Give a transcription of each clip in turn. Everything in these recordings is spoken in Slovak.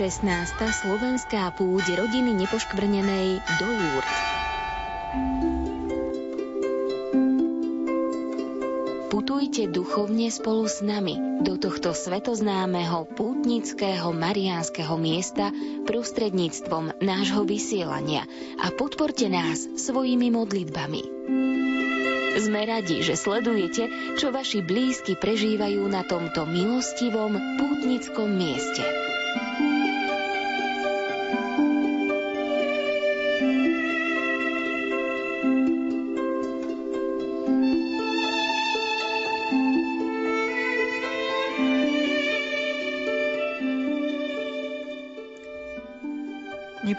16. slovenská púť rodiny nepoškvrnenej do Úrd. Putujte duchovne spolu s nami do tohto svetoznámeho pútnického mariánskeho miesta prostredníctvom nášho vysielania a podporte nás svojimi modlitbami. Sme radi, že sledujete, čo vaši blízky prežívajú na tomto milostivom pútnickom mieste.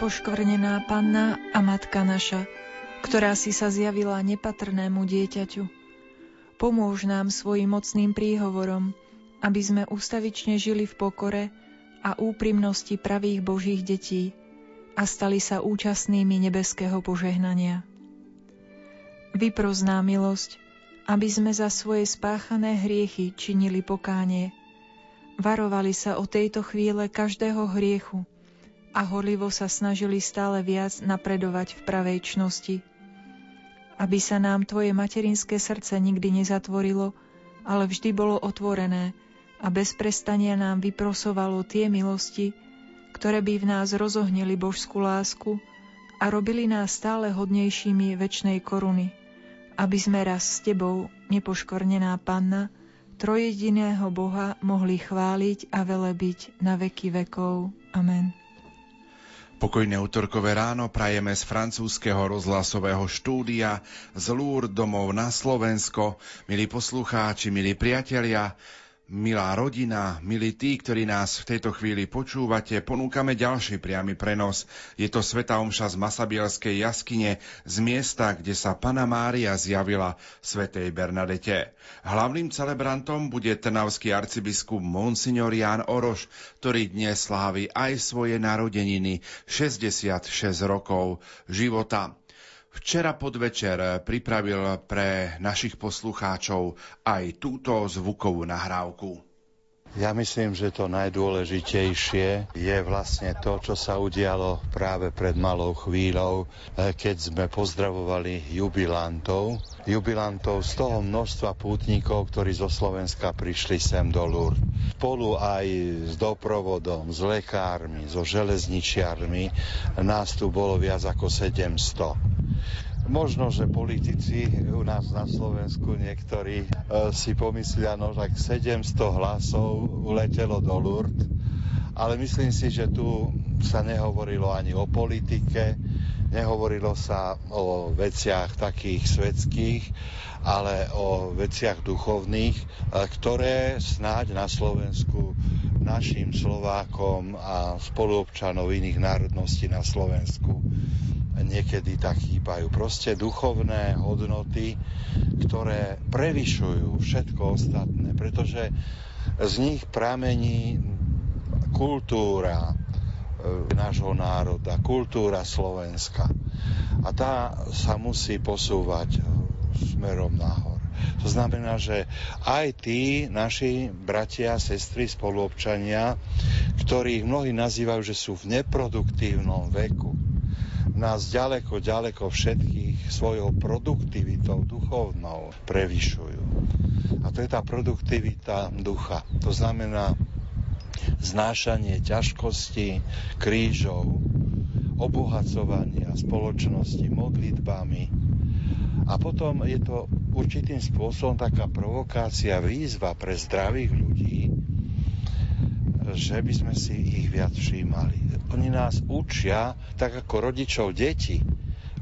Nepoškvrnená panna a matka naša, ktorá si sa zjavila nepatrnému dieťaťu. Pomôž nám svojim mocným príhovorom, aby sme ustavične žili v pokore a úprimnosti pravých Božích detí a stali sa účastnými nebeského požehnania. Vyprozná milosť, aby sme za svoje spáchané hriechy činili pokánie. Varovali sa o tejto chvíle každého hriechu, a horlivo sa snažili stále viac napredovať v pravej čnosti. Aby sa nám Tvoje materinské srdce nikdy nezatvorilo, ale vždy bolo otvorené a bez prestania nám vyprosovalo tie milosti, ktoré by v nás rozohnili božskú lásku a robili nás stále hodnejšími väčšnej koruny, aby sme raz s Tebou, nepoškornená Panna, trojediného Boha mohli chváliť a velebiť na veky vekov. Amen. Pokojné útorkové ráno prajeme z francúzského rozhlasového štúdia z Lúr domov na Slovensko. Milí poslucháči, milí priatelia, Milá rodina, milí tí, ktorí nás v tejto chvíli počúvate, ponúkame ďalší priamy prenos. Je to Sveta Omša z Masabielskej jaskyne, z miesta, kde sa Pana Mária zjavila Svetej Bernadete. Hlavným celebrantom bude trnavský arcibiskup Monsignor Ján Oroš, ktorý dnes slávi aj svoje narodeniny, 66 rokov života. Včera podvečer pripravil pre našich poslucháčov aj túto zvukovú nahrávku. Ja myslím, že to najdôležitejšie je vlastne to, čo sa udialo práve pred malou chvíľou, eh, keď sme pozdravovali jubilantov. Jubilantov z toho množstva pútnikov, ktorí zo Slovenska prišli sem do Lourdes. Spolu aj s doprovodom, s lekármi, so železničiarmi nás tu bolo viac ako 700. Možno, že politici u nás na Slovensku niektorí e, si pomyslia, no tak 700 hlasov uletelo do Lourdes, ale myslím si, že tu sa nehovorilo ani o politike, nehovorilo sa o veciach takých svetských, ale o veciach duchovných, e, ktoré snáď na Slovensku našim Slovákom a spoluobčanov iných národností na Slovensku niekedy tak chýbajú. Proste duchovné hodnoty, ktoré prevyšujú všetko ostatné, pretože z nich pramení kultúra nášho národa, kultúra Slovenska. A tá sa musí posúvať e, smerom nahor. To znamená, že aj tí naši bratia sestry, spoluobčania, ktorých mnohí nazývajú, že sú v neproduktívnom veku, nás ďaleko, ďaleko všetkých svojou produktivitou duchovnou prevyšujú. A to je tá produktivita ducha. To znamená znášanie ťažkosti, krížov, obohacovania spoločnosti modlitbami. A potom je to určitým spôsobom taká provokácia, výzva pre zdravých ľudí, že by sme si ich viac všímali oni nás učia, tak ako rodičov deti,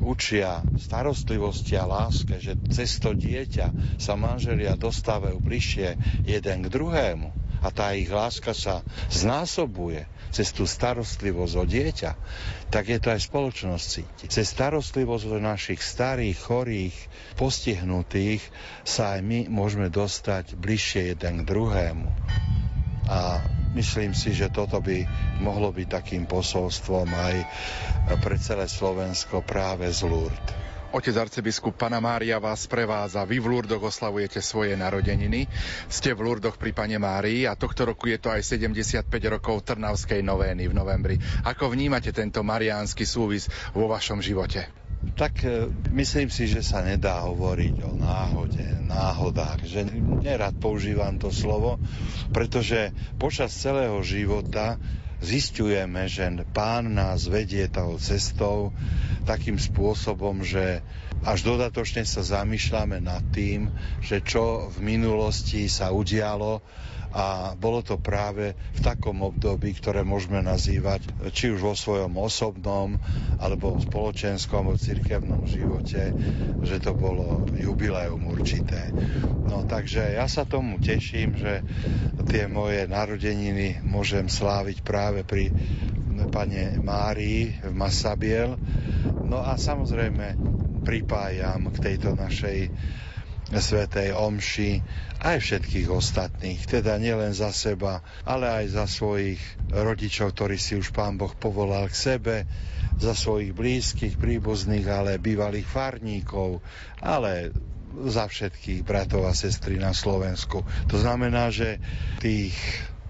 učia starostlivosti a láske, že cez to dieťa sa manželia dostávajú bližšie jeden k druhému a tá ich láska sa znásobuje cez tú starostlivosť o dieťa, tak je to aj spoločnosť cíti. Cez starostlivosť o našich starých, chorých, postihnutých sa aj my môžeme dostať bližšie jeden k druhému. A myslím si, že toto by mohlo byť takým posolstvom aj pre celé Slovensko práve z Lourdes. Otec arcibiskup Pana Mária vás prevádza. Vy v Lurdoch oslavujete svoje narodeniny. Ste v Lurdoch pri Pane Márii a tohto roku je to aj 75 rokov Trnavskej novény v novembri. Ako vnímate tento mariánsky súvis vo vašom živote? Tak e, myslím si, že sa nedá hovoriť o náhode, náhodách, že nerad používam to slovo, pretože počas celého života zistujeme, že pán nás vedie tou cestou takým spôsobom, že až dodatočne sa zamýšľame nad tým, že čo v minulosti sa udialo a bolo to práve v takom období, ktoré môžeme nazývať či už vo svojom osobnom alebo spoločenskom alebo cirkevnom živote, že to bolo jubileum určité. No takže ja sa tomu teším, že tie moje narodeniny môžem sláviť práve pri pane Márii v Masabiel. No a samozrejme pripájam k tejto našej Svetej Omši aj všetkých ostatných, teda nielen za seba, ale aj za svojich rodičov, ktorí si už Pán Boh povolal k sebe, za svojich blízkych, príbuzných, ale bývalých farníkov, ale za všetkých bratov a sestry na Slovensku. To znamená, že tých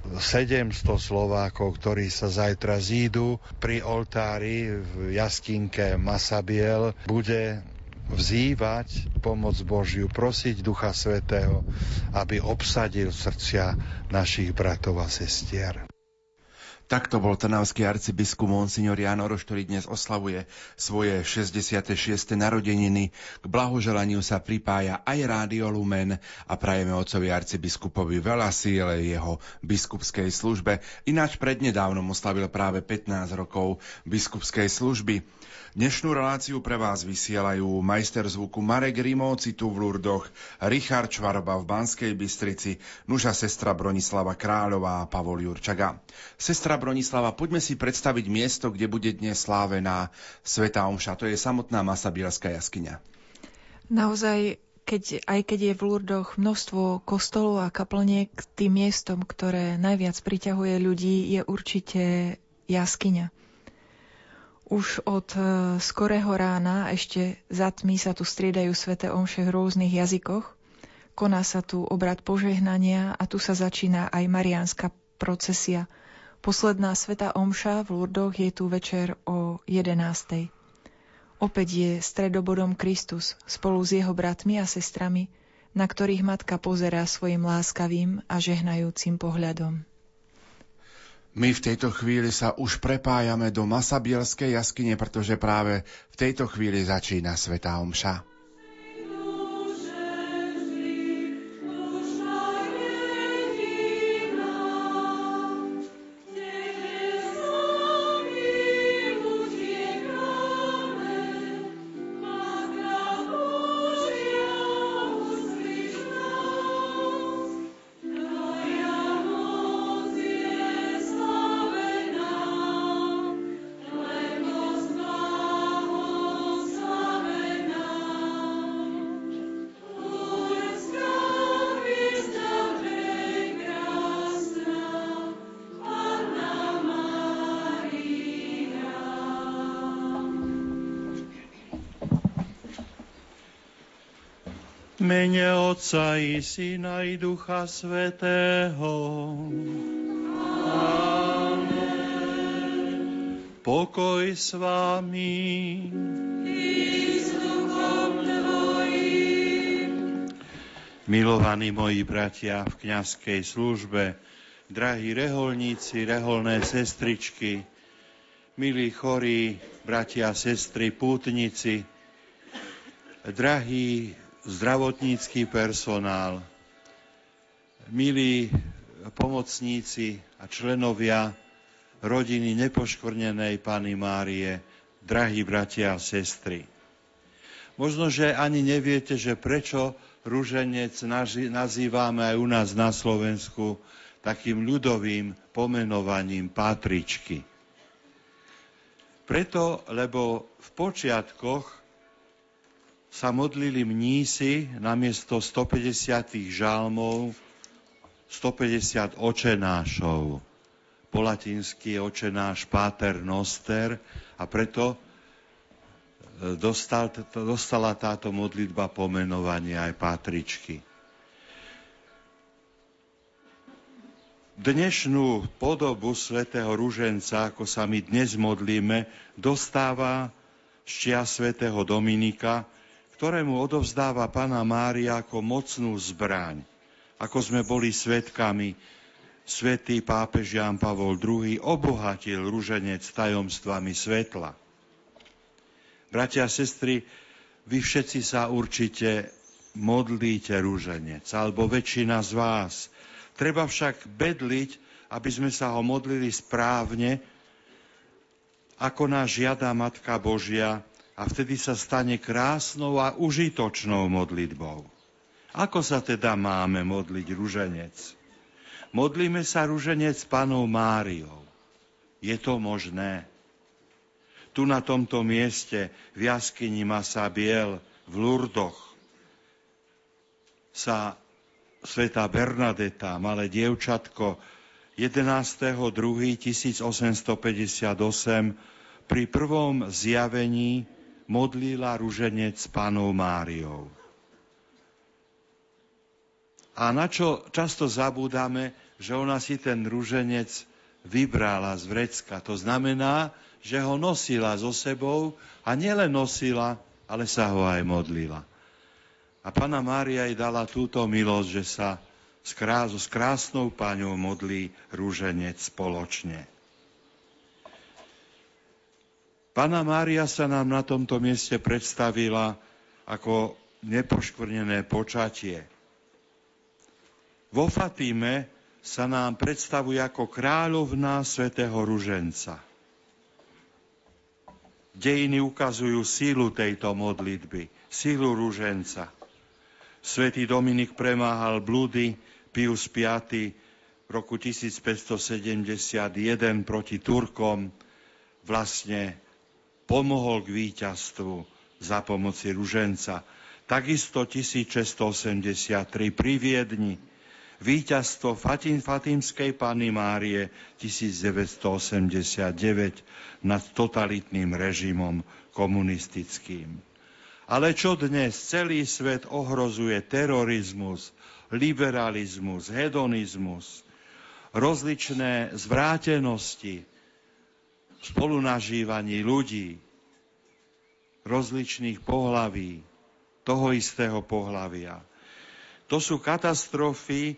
700 Slovákov, ktorí sa zajtra zídu pri oltári v jaskinke Masabiel, bude vzývať pomoc Božiu, prosiť Ducha Svetého, aby obsadil srdcia našich bratov a sestier. Takto bol trnavský arcibiskup Monsignor Jan ktorý dnes oslavuje svoje 66. narodeniny. K blahoželaniu sa pripája aj Rádio Lumen a prajeme otcovi arcibiskupovi veľa síle jeho biskupskej službe. Ináč prednedávnom oslavil práve 15 rokov biskupskej služby. Dnešnú reláciu pre vás vysielajú majster zvuku Marek Rimovci tu v Lurdoch, Richard Čvarba v Banskej Bystrici, nuža sestra Bronislava Kráľová a Pavol Jurčaga. Sestra Bronislava, poďme si predstaviť miesto, kde bude dnes slávená Sveta Omša. To je samotná Masabielská jaskyňa. Naozaj keď, aj keď je v Lurdoch množstvo kostolov a kaplniek, tým miestom, ktoré najviac priťahuje ľudí, je určite jaskyňa. Už od e, skorého rána ešte za tmy sa tu striedajú svete omše v rôznych jazykoch. Koná sa tu obrad požehnania a tu sa začína aj mariánska procesia. Posledná sveta omša v Lurdoch je tu večer o 11. Opäť je stredobodom Kristus spolu s jeho bratmi a sestrami, na ktorých matka pozerá svojim láskavým a žehnajúcim pohľadom. My v tejto chvíli sa už prepájame do Masabielskej jaskyne, pretože práve v tejto chvíli začína Svetá Omša. Mene Otca i Syna i Ducha Svetého. Amen. Pokoj s vami. Milovaní moji bratia v kňazskej službe, drahí reholníci, reholné sestričky, milí chorí, bratia, sestry, pútnici, drahí zdravotnícky personál, milí pomocníci a členovia rodiny nepoškvrnenej Pany Márie, drahí bratia a sestry. Možno, že ani neviete, že prečo rúženec nazývame aj u nás na Slovensku takým ľudovým pomenovaním Pátričky. Preto, lebo v počiatkoch sa modlili mnísi namiesto 150 žalmov 150 očenášov. po latinsky oče náš Pater Noster a preto e, dostal, dostala táto modlitba pomenovanie aj patričky. Dnešnú podobu svätého Ruženca, ako sa my dnes modlíme, dostáva šťa svätého Dominika, ktorému odovzdáva Pana Mária ako mocnú zbraň. Ako sme boli svetkami, svätý pápež Jan Pavol II obohatil ruženec tajomstvami svetla. Bratia a sestry, vy všetci sa určite modlíte ruženec, alebo väčšina z vás – Treba však bedliť, aby sme sa ho modlili správne, ako nás žiada Matka Božia a vtedy sa stane krásnou a užitočnou modlitbou. Ako sa teda máme modliť ruženec? Modlíme sa ruženec panou Máriou. Je to možné? Tu na tomto mieste v jaskyni Masa Biel v Lurdoch sa sveta Bernadeta, malé dievčatko, 11.2.1858 pri prvom zjavení modlila ruženec s pánou Máriou. A na čo často zabúdame, že ona si ten ruženec vybrala z vrecka. To znamená, že ho nosila so sebou a nielen nosila, ale sa ho aj modlila. A Pana Mária jej dala túto milosť, že sa s, krás, s krásnou páňou modlí rúženec spoločne. Pana Mária sa nám na tomto mieste predstavila ako nepoškvrnené počatie. Vo Fatíme sa nám predstavuje ako kráľovná svätého ruženca. Dejiny ukazujú sílu tejto modlitby, sílu ruženca. Svetý Dominik premáhal blúdy, Pius V v roku 1571 proti Turkom vlastne pomohol k víťazstvu za pomoci ruženca. Takisto 1683 pri Viedni víťazstvo Fatim Fatimskej Pany Márie 1989 nad totalitným režimom komunistickým. Ale čo dnes celý svet ohrozuje terorizmus, liberalizmus, hedonizmus, rozličné zvrátenosti, spolunažívaní ľudí, rozličných pohlaví, toho istého pohlavia. To sú katastrofy,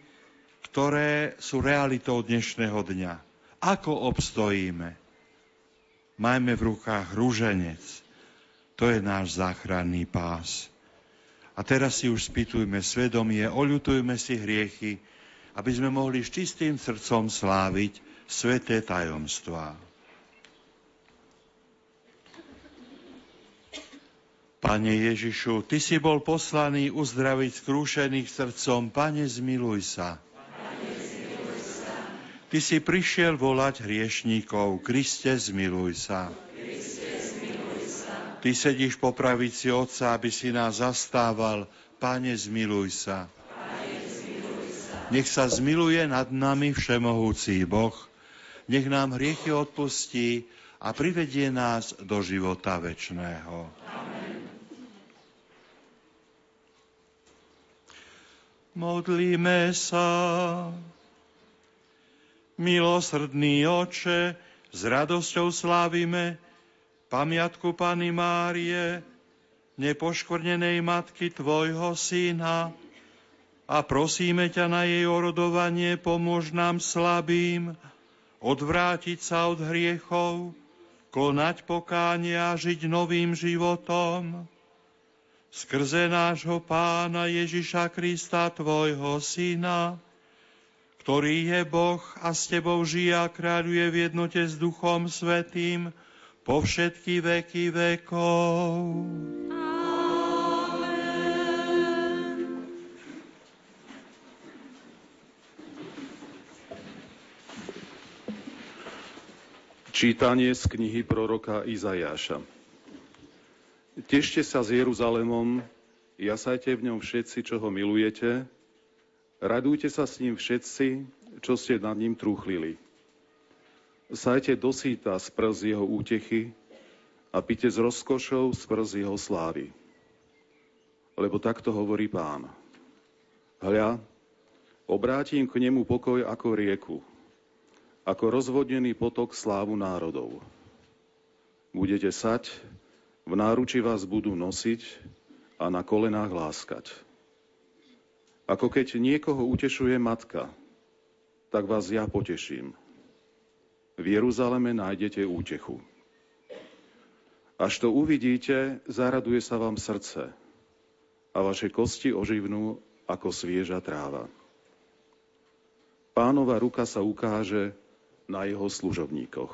ktoré sú realitou dnešného dňa. Ako obstojíme? Majme v rukách rúženec, to je náš záchranný pás. A teraz si už spýtujme svedomie, oľutujme si hriechy, aby sme mohli s čistým srdcom sláviť sveté tajomstvá. Pane Ježišu, Ty si bol poslaný uzdraviť skrúšených srdcom. Pane, zmiluj sa. Ty si prišiel volať hriešníkov. Kriste, zmiluj sa. Ty sedíš po pravici Otca, aby si nás zastával. Pane, zmiluj sa. Nech sa zmiluje nad nami všemohúci Boh. Nech nám hriechy odpustí a privedie nás do života večného. Modlíme sa. Milosrdný oče, s radosťou slávime pamiatku Pany Márie, nepoškvrnenej matky Tvojho Syna, a prosíme ťa na jej orodovanie, pomôž nám slabým, odvrátiť sa od hriechov, konať pokánie a žiť novým životom. Skrze nášho Pána Ježiša Krista, Tvojho Syna, ktorý je Boh a s Tebou žije a kráľuje v jednote s Duchom Svetým, po všetky veky vekov. Čítanie z knihy proroka Izajáša. Tešte sa s Jeruzalemom, jasajte v ňom všetci, čo ho milujete, radujte sa s ním všetci, čo ste nad ním trúchlili. Sajte dosýta z prs jeho útechy a pite z rozkošou z prs jeho slávy. Lebo takto hovorí pán. Hľa, obrátim k nemu pokoj ako rieku, ako rozvodnený potok slávu národov. Budete sať, v náruči vás budú nosiť a na kolenách láskať. Ako keď niekoho utešuje matka, tak vás ja poteším. V Jeruzaleme nájdete útechu. Až to uvidíte, zaraduje sa vám srdce a vaše kosti oživnú ako svieža tráva. Pánova ruka sa ukáže na jeho služobníkoch.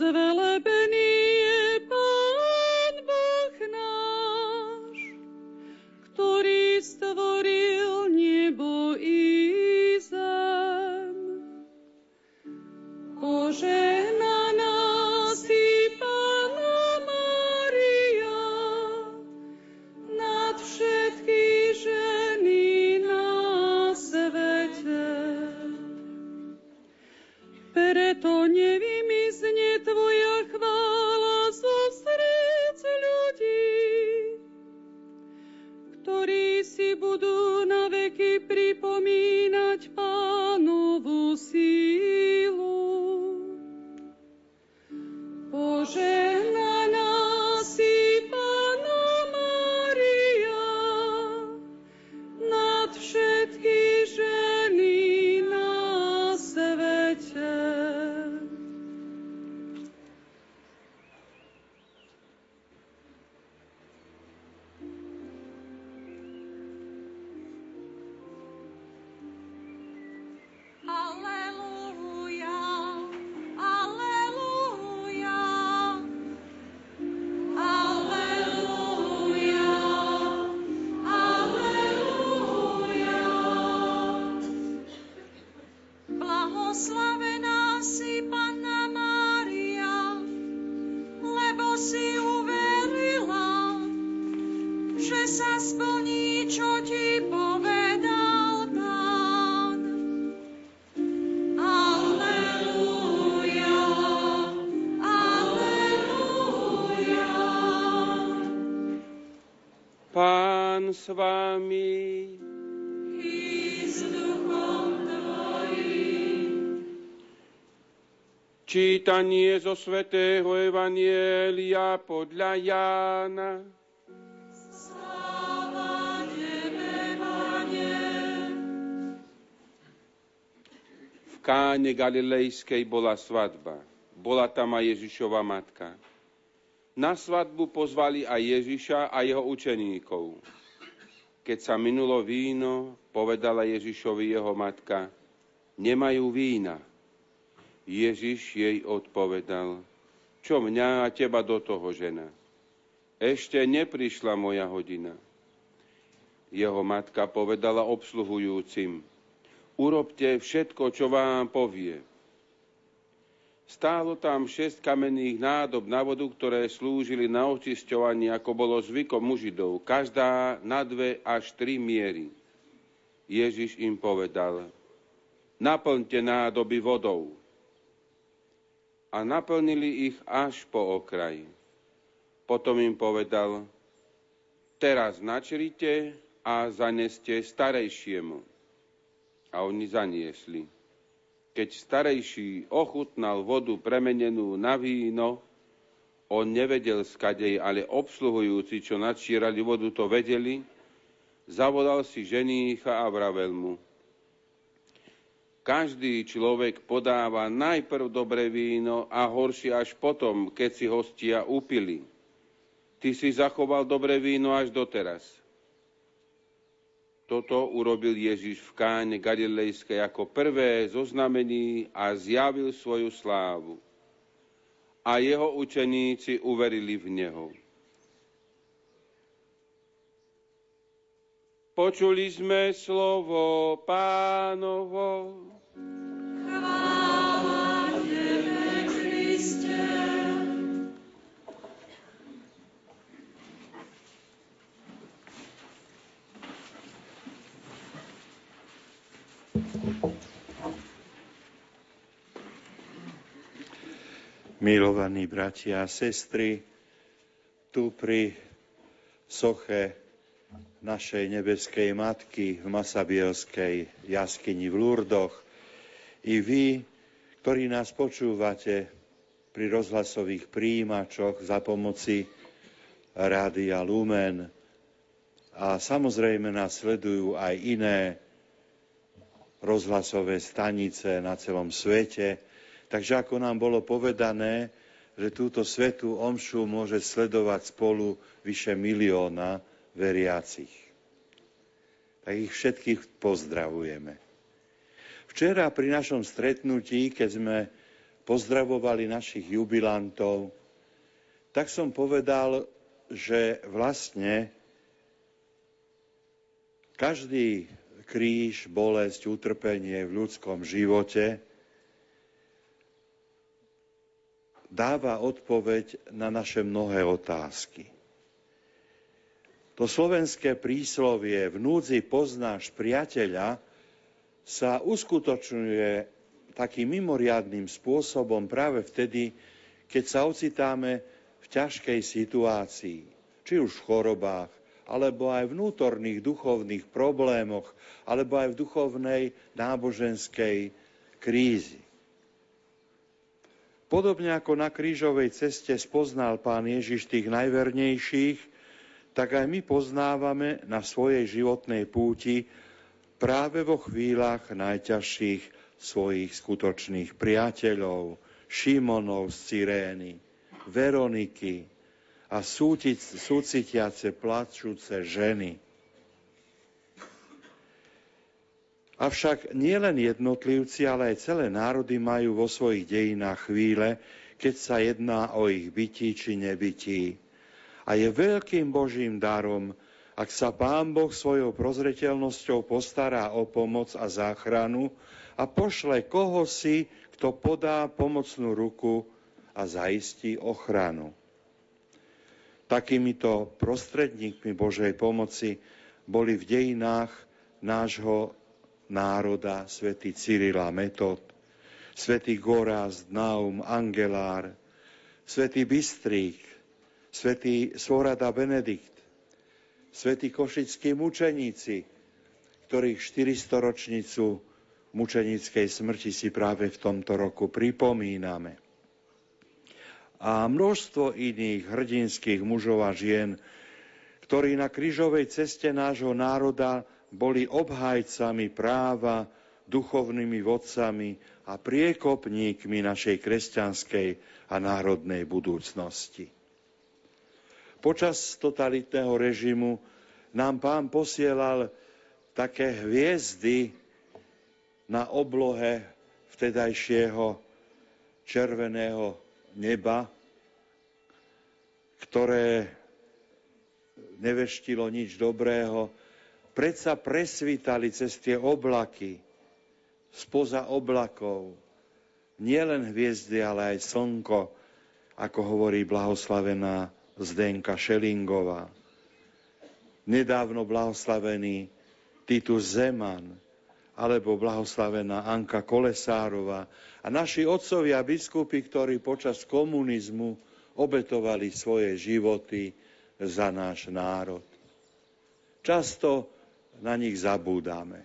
S Čítanie zo svätého Evanielia podľa Jána. V káne Galilejskej bola svadba. Bola tam aj Ježišova matka. Na svadbu pozvali aj Ježiša a jeho učeníkov. Keď sa minulo víno, povedala Ježišovi jeho matka, nemajú vína. Ježiš jej odpovedal, čo mňa a teba do toho žena? Ešte neprišla moja hodina. Jeho matka povedala obsluhujúcim, urobte všetko, čo vám povie. Stálo tam šesť kamenných nádob na vodu, ktoré slúžili na očisťovanie, ako bolo zvykom u každá na dve až tri miery. Ježiš im povedal, naplňte nádoby vodou. A naplnili ich až po okraj. Potom im povedal, teraz načrite a zaneste starejšiemu. A oni zaniesli. Keď starejší ochutnal vodu premenenú na víno, on nevedel skadej, ale obsluhujúci, čo nadšírali vodu, to vedeli, zavolal si ženícha a vravel mu. Každý človek podáva najprv dobré víno a horšie až potom, keď si hostia upili. Ty si zachoval dobré víno až doteraz. Toto urobil Ježiš v káne Galilejskej ako prvé zoznamení a zjavil svoju slávu a jeho učeníci uverili v neho. Počuli sme slovo pánovo. Milovaní bratia a sestry, tu pri soche našej nebeskej matky v Masabielskej jaskyni v Lurdoch. I vy, ktorí nás počúvate pri rozhlasových príjimačoch za pomoci Rádia Lumen. A samozrejme nás sledujú aj iné rozhlasové stanice na celom svete, Takže ako nám bolo povedané, že túto svetú omšu môže sledovať spolu vyše milióna veriacich. Tak ich všetkých pozdravujeme. Včera pri našom stretnutí, keď sme pozdravovali našich jubilantov, tak som povedal, že vlastne každý kríž, bolesť, utrpenie v ľudskom živote dáva odpoveď na naše mnohé otázky. To slovenské príslovie v núdzi poznáš priateľa sa uskutočňuje takým mimoriadným spôsobom práve vtedy, keď sa ocitáme v ťažkej situácii, či už v chorobách, alebo aj v vnútorných duchovných problémoch, alebo aj v duchovnej náboženskej krízi. Podobne ako na krížovej ceste spoznal pán Ježiš tých najvernejších, tak aj my poznávame na svojej životnej púti práve vo chvíľach najťažších svojich skutočných priateľov, Šimonov z Cyrény, Veroniky a súcitiace, plačúce ženy. Avšak nielen jednotlivci, ale aj celé národy majú vo svojich dejinách chvíle, keď sa jedná o ich bytí či nebytí. A je veľkým Božím darom, ak sa Pán Boh svojou prozreteľnosťou postará o pomoc a záchranu a pošle koho si, kto podá pomocnú ruku a zaistí ochranu. Takýmito prostredníkmi Božej pomoci boli v dejinách nášho národa, svätý Cyrila Metod, svätý Goraz, Naum, Angelár, svätý Bystrík, svätý Svorada Benedikt, svätí košickí mučeníci, ktorých 400 ročnicu mučenickej smrti si práve v tomto roku pripomíname. A množstvo iných hrdinských mužov a žien, ktorí na krížovej ceste nášho národa boli obhajcami práva, duchovnými vodcami a priekopníkmi našej kresťanskej a národnej budúcnosti. Počas totalitného režimu nám pán posielal také hviezdy na oblohe vtedajšieho červeného neba, ktoré neveštilo nič dobrého, predsa presvítali cez tie oblaky, spoza oblakov, nielen hviezdy, ale aj slnko, ako hovorí blahoslavená Zdenka Šelingová. Nedávno blahoslavený Titus Zeman alebo blahoslavená Anka Kolesárova a naši otcovia biskupy, ktorí počas komunizmu obetovali svoje životy za náš národ. Často na nich zabúdame.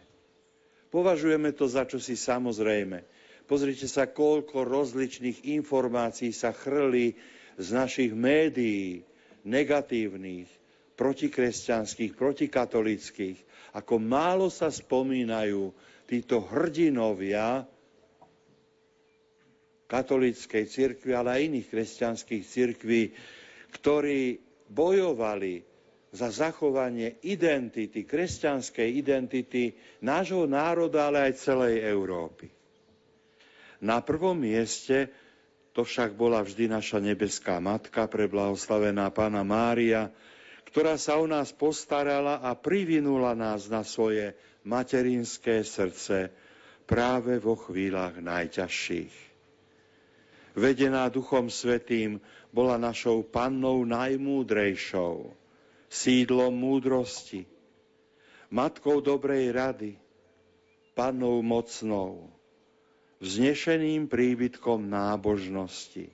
Považujeme to za čosi samozrejme. Pozrite sa, koľko rozličných informácií sa chrli z našich médií, negatívnych, protikresťanských, protikatolických, ako málo sa spomínajú títo hrdinovia katolíckej cirkvi, ale aj iných kresťanských cirkví, ktorí bojovali za zachovanie identity, kresťanskej identity nášho národa, ale aj celej Európy. Na prvom mieste to však bola vždy naša nebeská matka, preblahoslavená pána Mária, ktorá sa o nás postarala a privinula nás na svoje materinské srdce práve vo chvíľach najťažších. Vedená Duchom Svetým bola našou pannou najmúdrejšou, sídlom múdrosti, matkou dobrej rady, pannou mocnou, vznešeným príbytkom nábožnosti,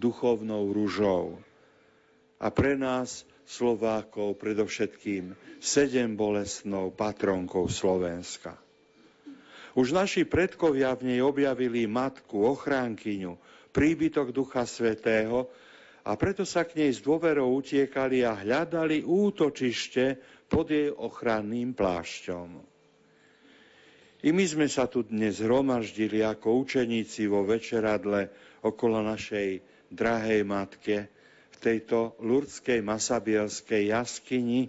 duchovnou ružou a pre nás Slovákov predovšetkým sedem bolestnou patronkou Slovenska. Už naši predkovia v nej objavili matku, ochránkyňu, príbytok Ducha Svetého a preto sa k nej s dôverou utiekali a hľadali útočište pod jej ochranným plášťom. I my sme sa tu dnes zhromaždili ako učeníci vo večeradle okolo našej drahej matke v tejto lurdskej masabielskej jaskyni.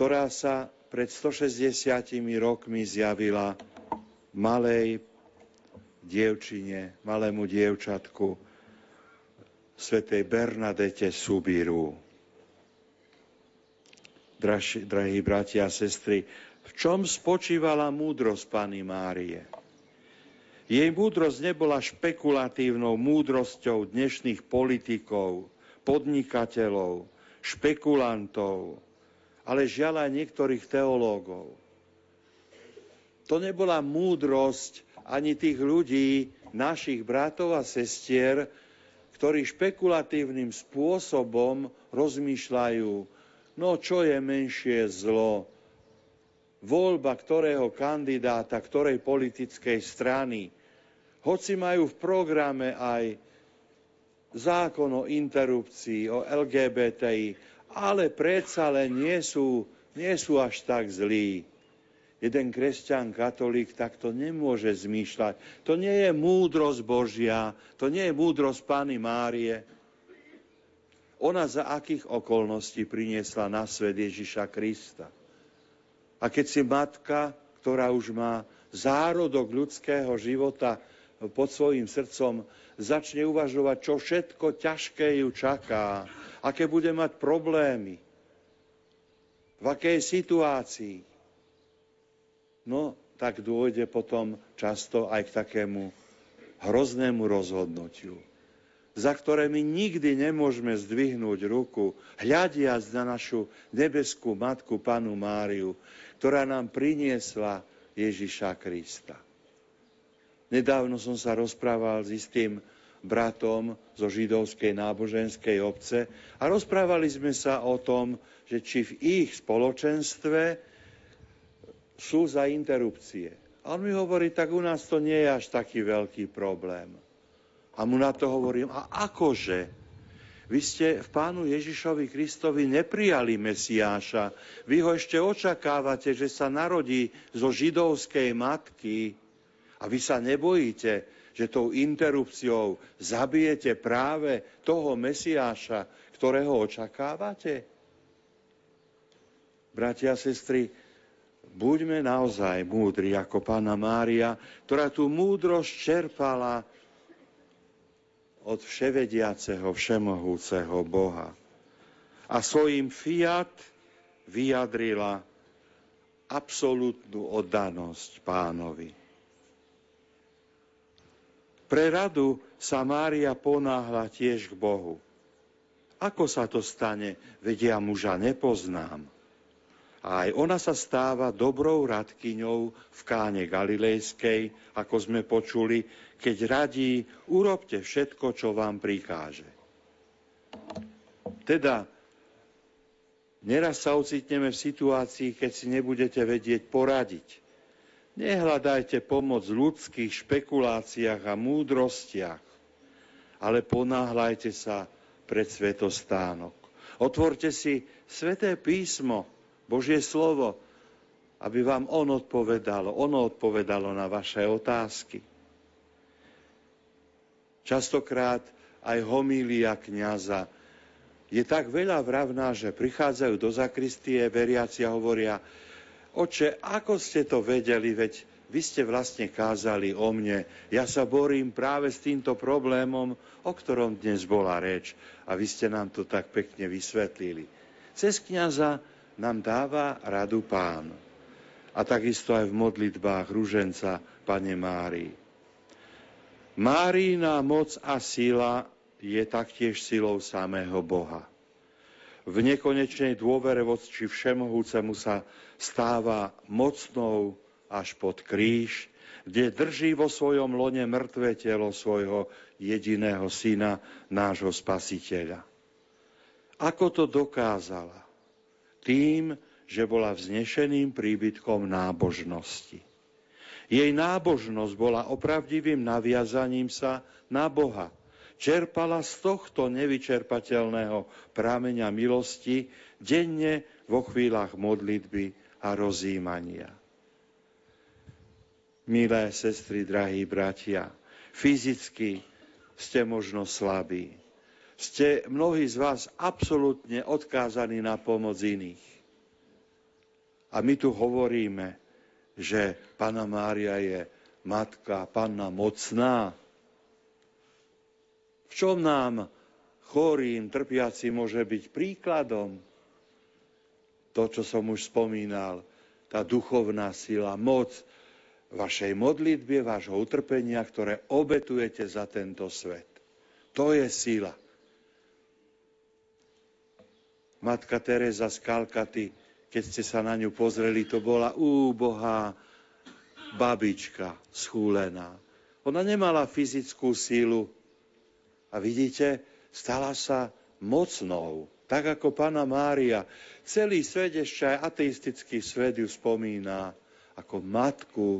ktorá sa pred 160 rokmi zjavila malej dievčine, malému dievčatku, svetej Bernadete Subiru drahí bratia a sestry, v čom spočívala múdrosť Pany Márie? Jej múdrosť nebola špekulatívnou múdrosťou dnešných politikov, podnikateľov, špekulantov, ale žiaľ aj niektorých teológov. To nebola múdrosť ani tých ľudí, našich bratov a sestier, ktorí špekulatívnym spôsobom rozmýšľajú No čo je menšie zlo? Voľba ktorého kandidáta, ktorej politickej strany. Hoci majú v programe aj zákon o interrupcii, o LGBTI, ale predsa len nie sú, nie sú až tak zlí. Jeden kresťan, katolík takto nemôže zmýšľať. To nie je múdrosť Božia, to nie je múdrosť Pány Márie. Ona za akých okolností priniesla na svet Ježiša Krista. A keď si matka, ktorá už má zárodok ľudského života pod svojim srdcom, začne uvažovať, čo všetko ťažké ju čaká, aké bude mať problémy, v akej situácii, no tak dôjde potom často aj k takému hroznému rozhodnutiu za ktoré my nikdy nemôžeme zdvihnúť ruku, hľadiac na našu nebeskú matku, panu Máriu, ktorá nám priniesla Ježiša Krista. Nedávno som sa rozprával s istým bratom zo židovskej náboženskej obce a rozprávali sme sa o tom, že či v ich spoločenstve sú za interrupcie. A on mi hovorí, tak u nás to nie je až taký veľký problém. A mu na to hovorím, a akože? Vy ste v pánu Ježišovi Kristovi neprijali Mesiáša. Vy ho ešte očakávate, že sa narodí zo židovskej matky. A vy sa nebojíte, že tou interrupciou zabijete práve toho Mesiáša, ktorého očakávate? Bratia a sestry, buďme naozaj múdri ako pána Mária, ktorá tú múdrosť čerpala od vševediaceho, všemohúceho Boha. A svojim fiat vyjadrila absolútnu oddanosť pánovi. Pre radu sa Mária ponáhla tiež k Bohu. Ako sa to stane, vedia muža nepoznám. A aj ona sa stáva dobrou radkyňou v káne Galilejskej, ako sme počuli, keď radí, urobte všetko, čo vám prikáže. Teda, neraz sa ocitneme v situácii, keď si nebudete vedieť poradiť. Nehľadajte pomoc v ľudských špekuláciách a múdrostiach, ale ponáhľajte sa pred svetostánok. Otvorte si sveté písmo, Božie slovo, aby vám on odpovedalo, ono odpovedalo na vaše otázky. Častokrát aj homília kniaza je tak veľa vravná, že prichádzajú do zakristie veriaci a hovoria, oče, ako ste to vedeli, veď vy ste vlastne kázali o mne. Ja sa borím práve s týmto problémom, o ktorom dnes bola reč. A vy ste nám to tak pekne vysvetlili. Cez kniaza nám dáva radu pán. A takisto aj v modlitbách ruženca Pane Márii. Márína moc a sila je taktiež silou samého Boha. V nekonečnej dôvere voči všemohúcemu sa stáva mocnou až pod kríž, kde drží vo svojom lone mŕtve telo svojho jediného syna, nášho spasiteľa. Ako to dokázala? Tým, že bola vznešeným príbytkom nábožnosti. Jej nábožnosť bola opravdivým naviazaním sa na Boha. Čerpala z tohto nevyčerpateľného prámeňa milosti denne vo chvíľach modlitby a rozjímania. Milé sestry, drahí bratia, fyzicky ste možno slabí, ste mnohí z vás absolútne odkázaní na pomoc iných. A my tu hovoríme, že Pana Mária je matka, Panna mocná. V čom nám chorým, trpiaci môže byť príkladom? To, čo som už spomínal, tá duchovná sila, moc vašej modlitbie, vášho utrpenia, ktoré obetujete za tento svet. To je sila. Matka Teresa z Kalkaty, keď ste sa na ňu pozreli, to bola úbohá babička schúlená. Ona nemala fyzickú sílu a vidíte, stala sa mocnou, tak ako Pana Mária. Celý svet, ešte aj ateistický svet ju spomína ako matku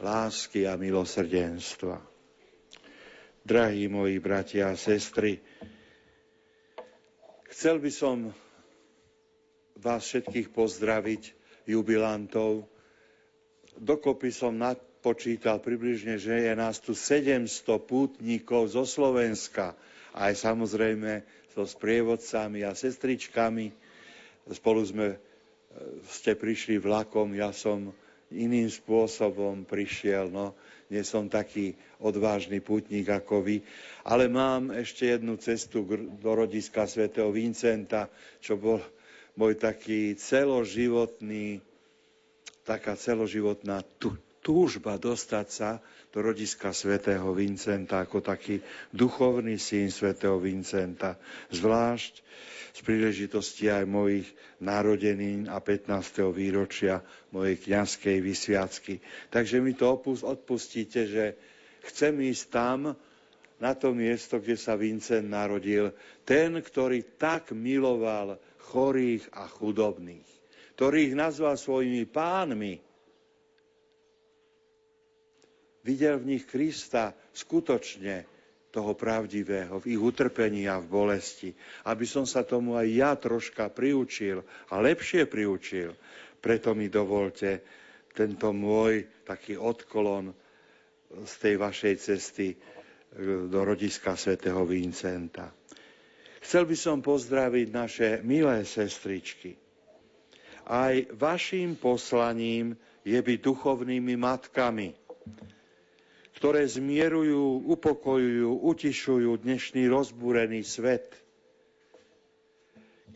lásky a milosrdenstva. Drahí moji bratia a sestry, Chcel by som vás všetkých pozdraviť, jubilantov. Dokopy som napočítal približne, že je nás tu 700 pútnikov zo Slovenska, aj samozrejme so sprievodcami a sestričkami. Spolu sme, e, ste prišli vlakom, ja som iným spôsobom prišiel. No nie som taký odvážny putník ako vy, ale mám ešte jednu cestu do rodiska svätého Vincenta, čo bol môj taký celoživotný, taká celoživotná túžba dostať sa do rodiska svätého Vincenta ako taký duchovný syn svätého Vincenta. Zvlášť z príležitosti aj mojich narodenín a 15. výročia mojej kňazskej vysviacky. Takže mi to odpustíte, že chcem ísť tam, na to miesto, kde sa Vincent narodil, ten, ktorý tak miloval chorých a chudobných, ktorých nazval svojimi pánmi. Videl v nich Krista skutočne toho pravdivého, v ich utrpení a v bolesti. Aby som sa tomu aj ja troška priučil a lepšie priučil. Preto mi dovolte tento môj taký odklon z tej vašej cesty e, do rodiska svätého Vincenta. Chcel by som pozdraviť naše milé sestričky. Aj vašim poslaním je byť duchovnými matkami ktoré zmierujú, upokojujú, utišujú dnešný rozbúrený svet.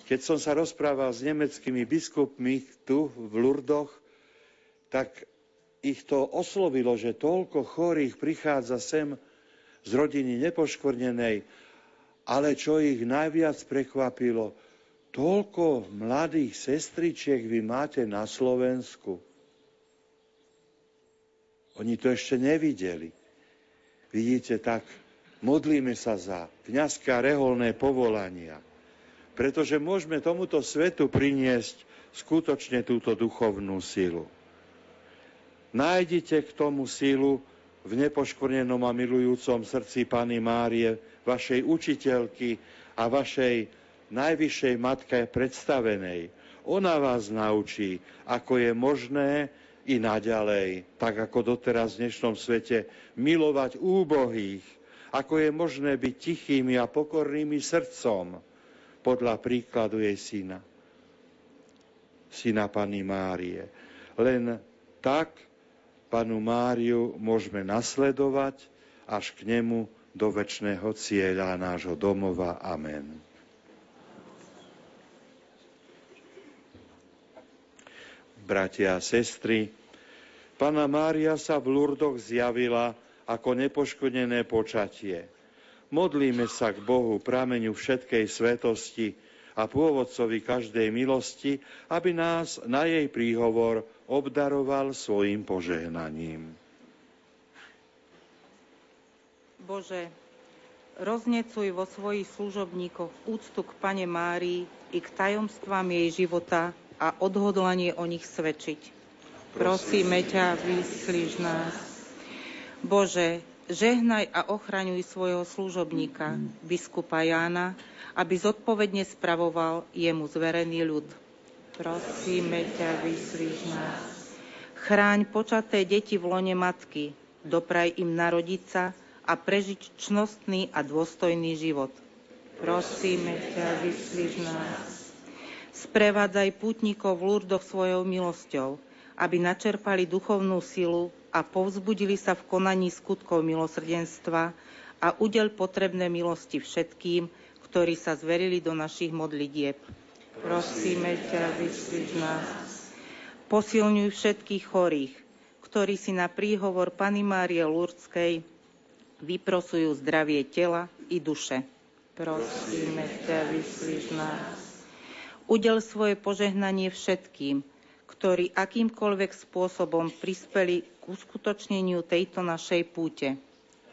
Keď som sa rozprával s nemeckými biskupmi tu v Lurdoch, tak ich to oslovilo, že toľko chorých prichádza sem z rodiny nepoškvrnenej Ale čo ich najviac prekvapilo, toľko mladých sestričiek vy máte na Slovensku. Oni to ešte nevideli. Vidíte, tak modlíme sa za kniazské a reholné povolania, pretože môžeme tomuto svetu priniesť skutočne túto duchovnú silu. Nájdite k tomu silu v nepoškvrnenom a milujúcom srdci Pany Márie, vašej učiteľky a vašej najvyššej matke predstavenej. Ona vás naučí, ako je možné i naďalej, tak ako doteraz v dnešnom svete, milovať úbohých, ako je možné byť tichými a pokornými srdcom, podľa príkladu jej syna, syna Pany Márie. Len tak panu Máriu môžeme nasledovať až k nemu do väčšného cieľa nášho domova. Amen. Bratia a sestry, Pana Mária sa v Lurdoch zjavila ako nepoškodené počatie. Modlíme sa k Bohu, prameňu všetkej svetosti a pôvodcovi každej milosti, aby nás na jej príhovor obdaroval svojim požehnaním. Bože, roznecuj vo svojich služobníkoch úctu k Pane Márii i k tajomstvám jej života a odhodlanie o nich svedčiť. Prosíme ťa, vyslíš nás. Bože, žehnaj a ochraňuj svojho služobníka, biskupa Jána, aby zodpovedne spravoval jemu zverený ľud prosíme ťa, vyslíš nás. Chráň počaté deti v lone matky, dopraj im narodiť sa a prežiť čnostný a dôstojný život. Prosíme ťa, vyslíš nás. Sprevádzaj pútnikov v Lurdoch svojou milosťou, aby načerpali duchovnú silu a povzbudili sa v konaní skutkov milosrdenstva a udel potrebné milosti všetkým, ktorí sa zverili do našich modlitieb prosíme ťa, vyslíš nás. Posilňuj všetkých chorých, ktorí si na príhovor Pany Márie Lurdskej vyprosujú zdravie tela i duše. Prosíme ťa, vyslíš nás. Udel svoje požehnanie všetkým, ktorí akýmkoľvek spôsobom prispeli k uskutočneniu tejto našej púte.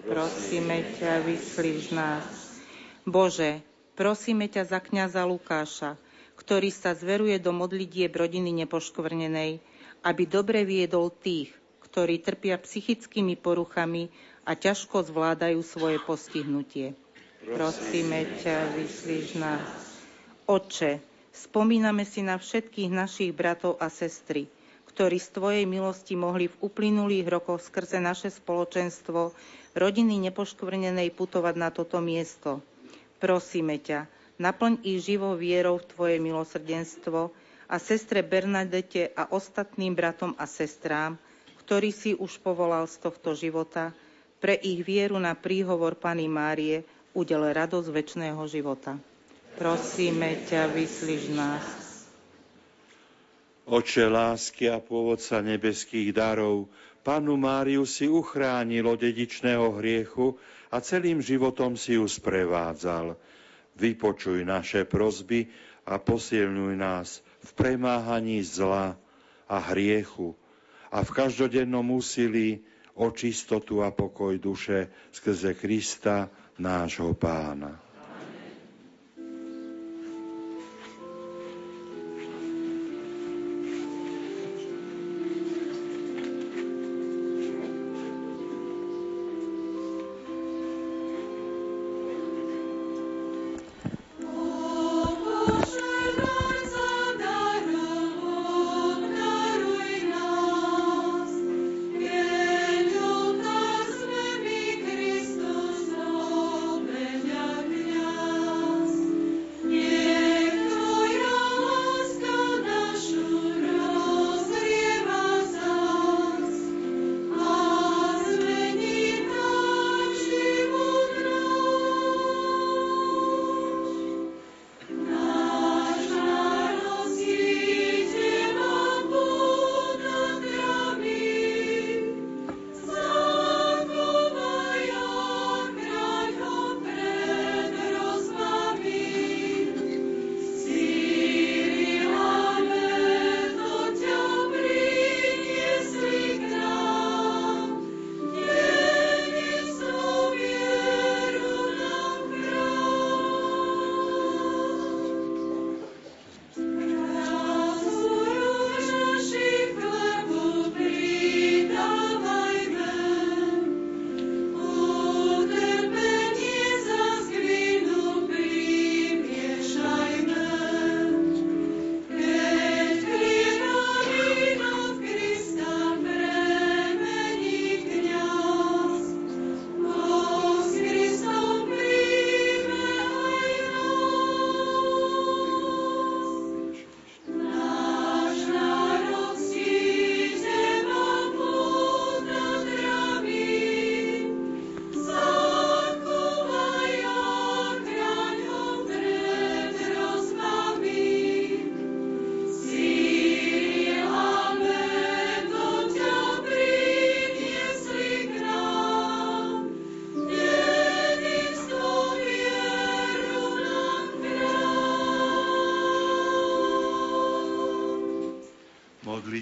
Prosíme ťa, vyslíš nás. Bože, prosíme ťa za kniaza Lukáša, ktorý sa zveruje do modlitieb rodiny nepoškvrnenej, aby dobre viedol tých, ktorí trpia psychickými poruchami a ťažko zvládajú svoje postihnutie. Prosíme ťa, vyslíš nás. Oče, spomíname si na všetkých našich bratov a sestry, ktorí z Tvojej milosti mohli v uplynulých rokoch skrze naše spoločenstvo rodiny nepoškvrnenej putovať na toto miesto. Prosíme ťa, Naplň ich živou vierou v Tvoje milosrdenstvo a sestre Bernadete a ostatným bratom a sestrám, ktorý si už povolal z tohto života, pre ich vieru na príhovor Pany Márie udel radosť väčšného života. Prosíme ťa, vyslíš nás. Oče lásky a pôvodca nebeských darov, Panu Máriu si uchránil dedičného hriechu a celým životom si ju sprevádzal vypočuj naše prozby a posilňuj nás v premáhaní zla a hriechu a v každodennom úsilí o čistotu a pokoj duše skrze Krista, nášho pána.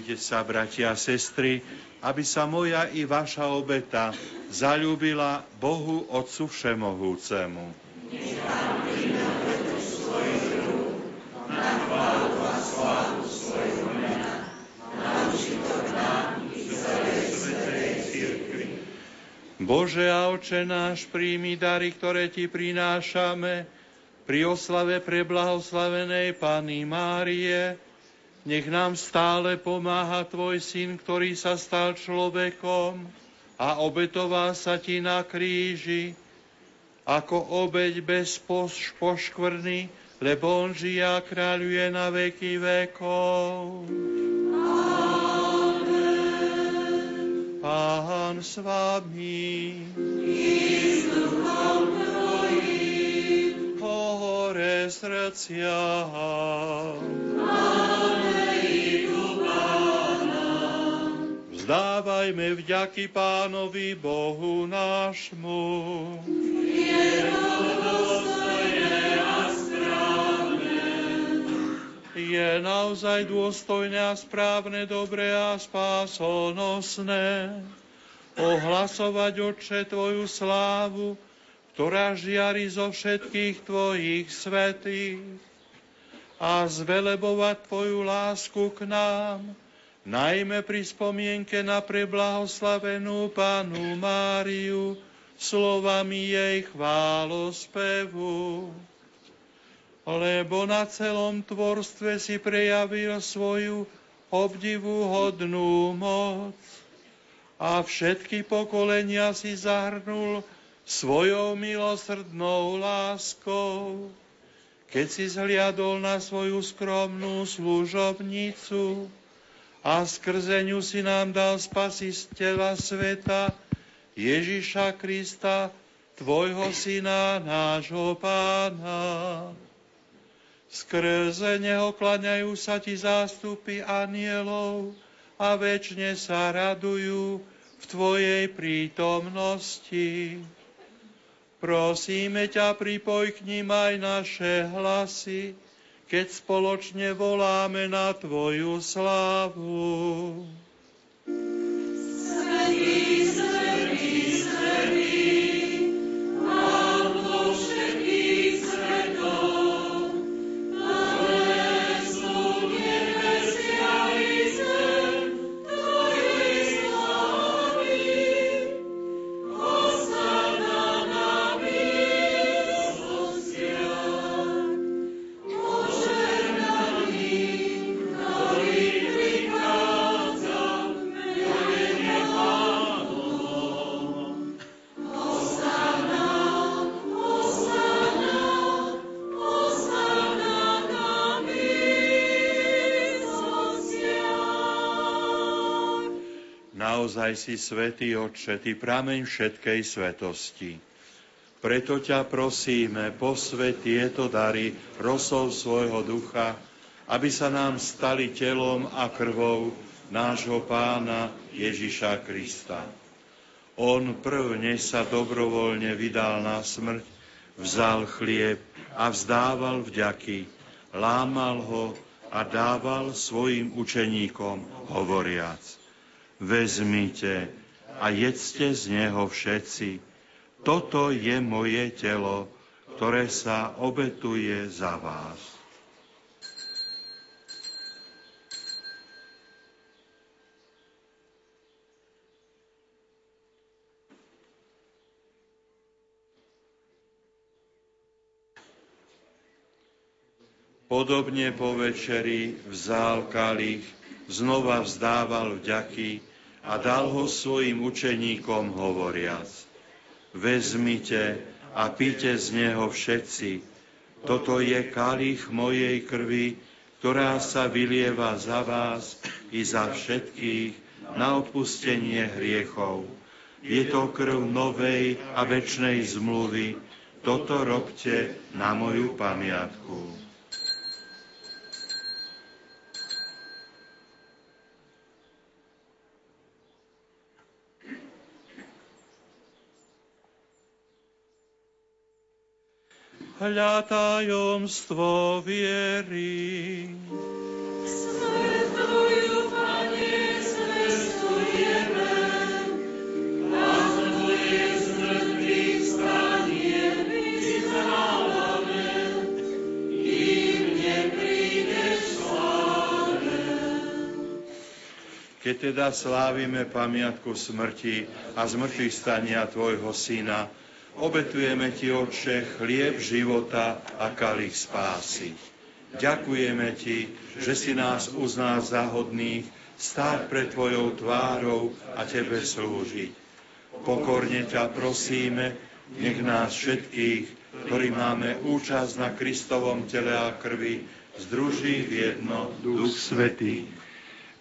Modlite sa, bratia a sestry, aby sa moja i vaša obeta zalúbila Bohu Otcu Všemohúcemu. Bože a Oče náš, príjmi dary, ktoré Ti prinášame pri oslave preblahoslavenej Pany Márie. Nech nám stále pomáha Tvoj Syn, ktorý sa stal človekom a obetoval sa Ti na kríži ako obeď bez poškvrny, lebo On žije a kráľuje na veky vekov. Pán s vami. I Pohore srdcia. Vzdávajme vďaky Pánovi Bohu nášmu. Je to dostojné a správne. Je naozaj dôstojné a správne, dobré a spásonosné ohlasovať, Otče, Tvoju slávu, ktorá žiari zo všetkých Tvojich svetých a zvelebovať Tvoju lásku k nám, najmä pri spomienke na preblahoslavenú Pánu Máriu, slovami jej chválospevu. Lebo na celom tvorstve si prejavil svoju obdivuhodnú moc a všetky pokolenia si zahrnul svojou milosrdnou láskou. Keď si zhliadol na svoju skromnú služobnicu a skrze ňu si nám dal spasiteľa sveta, Ježiša Krista, Tvojho Syna, nášho Pána. Skrze Neho klaňajú sa Ti zástupy anielov, a väčšine sa radujú v Tvojej prítomnosti. Prosíme ťa, pripoj k ním aj naše hlasy, keď spoločne voláme na Tvoju slávu. Naozaj si svätý Otče, Ty prameň všetkej svetosti. Preto ťa prosíme, posvet tieto dary rosou svojho ducha, aby sa nám stali telom a krvou nášho pána Ježiša Krista. On prvne sa dobrovoľne vydal na smrť, vzal chlieb a vzdával vďaky, lámal ho a dával svojim učeníkom, hovoriac – vezmite a jedzte z neho všetci. Toto je moje telo, ktoré sa obetuje za vás. Podobne po večeri vzal kalich, znova vzdával vďaky a dal ho svojim učeníkom hovoriac. Vezmite a píte z neho všetci. Toto je kalich mojej krvi, ktorá sa vylieva za vás i za všetkých na odpustenie hriechov. Je to krv novej a večnej zmluvy. Toto robte na moju pamiatku. hľa tajomstvo viery. Smrt Tvoju, Pane, zvestujeme, a Tvoje smrtný vstanie vyznávame, kým. Keď teda slávime pamiatku smrti a zmrtvých stania Tvojho Syna, obetujeme Ti, Otče, chlieb života a kalich spásy. Ďakujeme Ti, že si nás uznal za hodných stáť pred Tvojou tvárou a Tebe slúžiť. Pokorne ťa prosíme, nech nás všetkých, ktorí máme účasť na Kristovom tele a krvi, združí v jedno Duch Svetý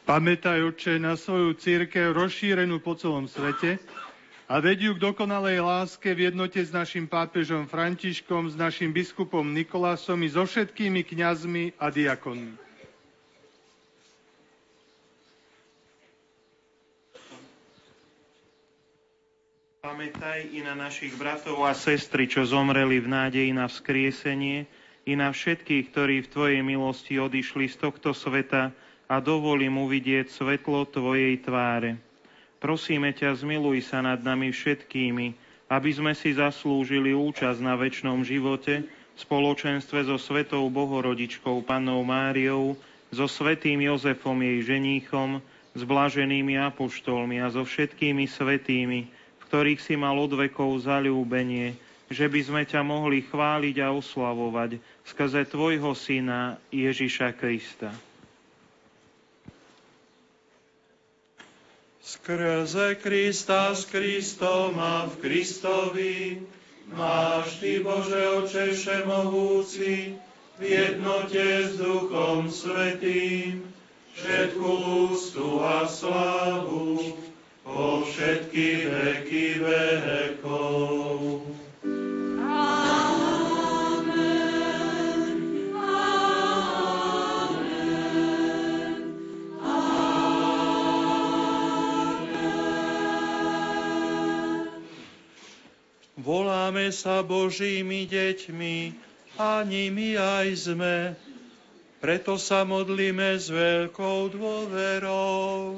Pamätaj, Otče, na svoju církev rozšírenú po celom svete a vedú k dokonalej láske v jednote s našim pápežom Františkom, s našim biskupom Nikolásom i so všetkými kňazmi a diakonmi. Pamätaj i na našich bratov a sestry, čo zomreli v nádeji na vzkriesenie, i na všetkých, ktorí v Tvojej milosti odišli z tohto sveta, a dovolím uvidieť svetlo Tvojej tváre. Prosíme ťa, zmiluj sa nad nami všetkými, aby sme si zaslúžili účasť na väčšnom živote v spoločenstve so Svetou Bohorodičkou Pannou Máriou, so Svetým Jozefom jej ženíchom, s blaženými apoštolmi a so všetkými svetými, v ktorých si mal od vekov zalúbenie, že by sme ťa mohli chváliť a oslavovať skrze Tvojho Syna Ježiša Krista. Skrze Krista s Kristom a v Kristovi máš Ty, Bože Oče Všemohúci, v jednote s Duchom Svetým, všetku ústu a slávu po všetky veky vekov. Voláme sa Božími deťmi a nimi aj sme. Preto sa modlíme s veľkou dôverou.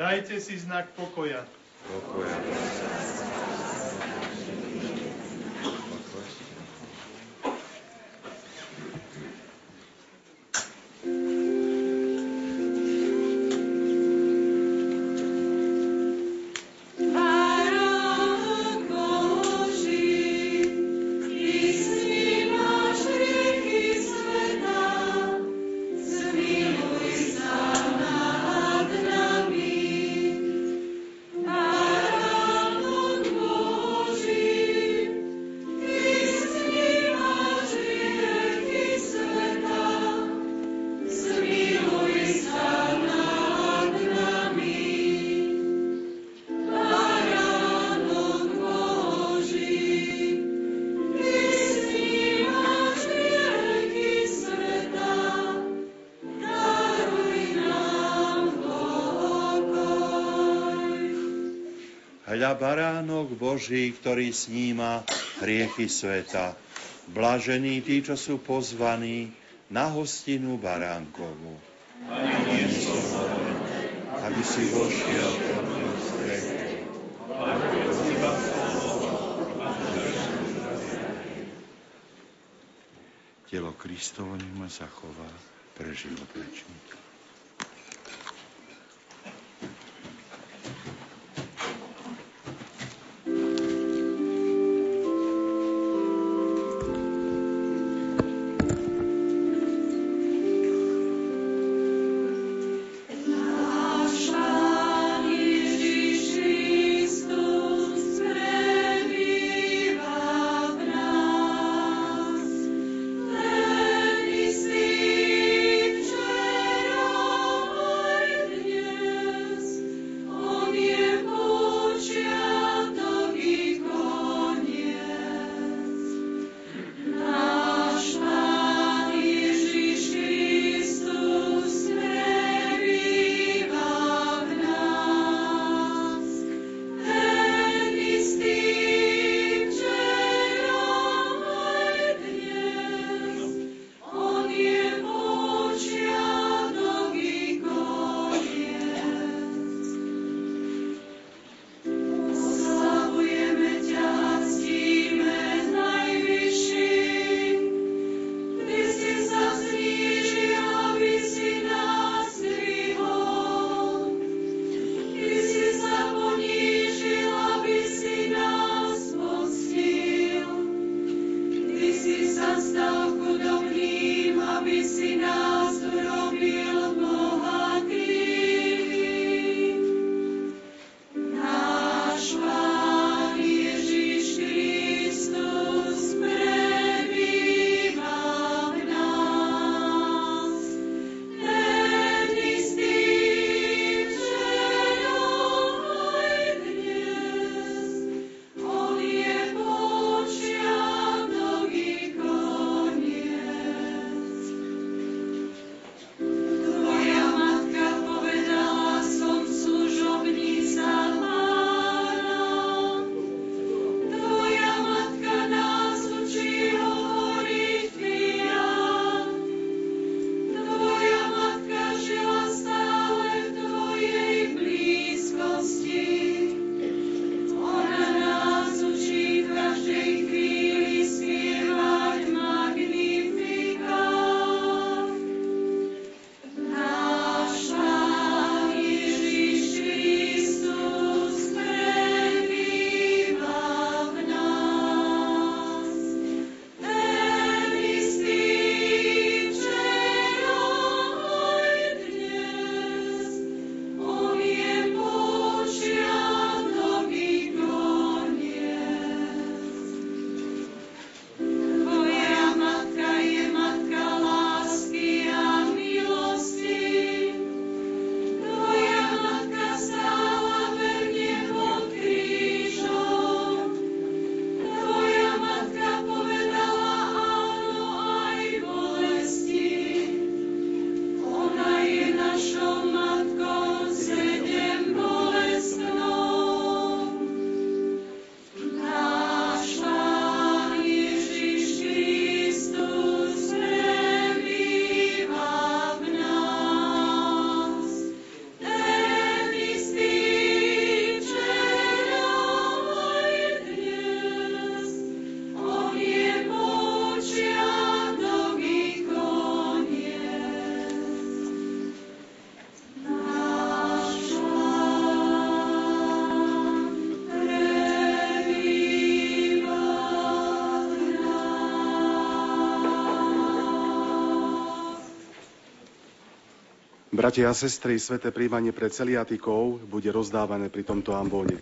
Dajte si znak pokoja. pokoja. Boží, ktorý sníma hriechy sveta. Blažení tí, čo sú pozvaní na hostinu baránkovú. aby si vošiel Telo Kristovo nech ma zachová pre život večný. Bratia a sestry, sveté príjmanie pre celiatikov bude rozdávané pri tomto ambóne.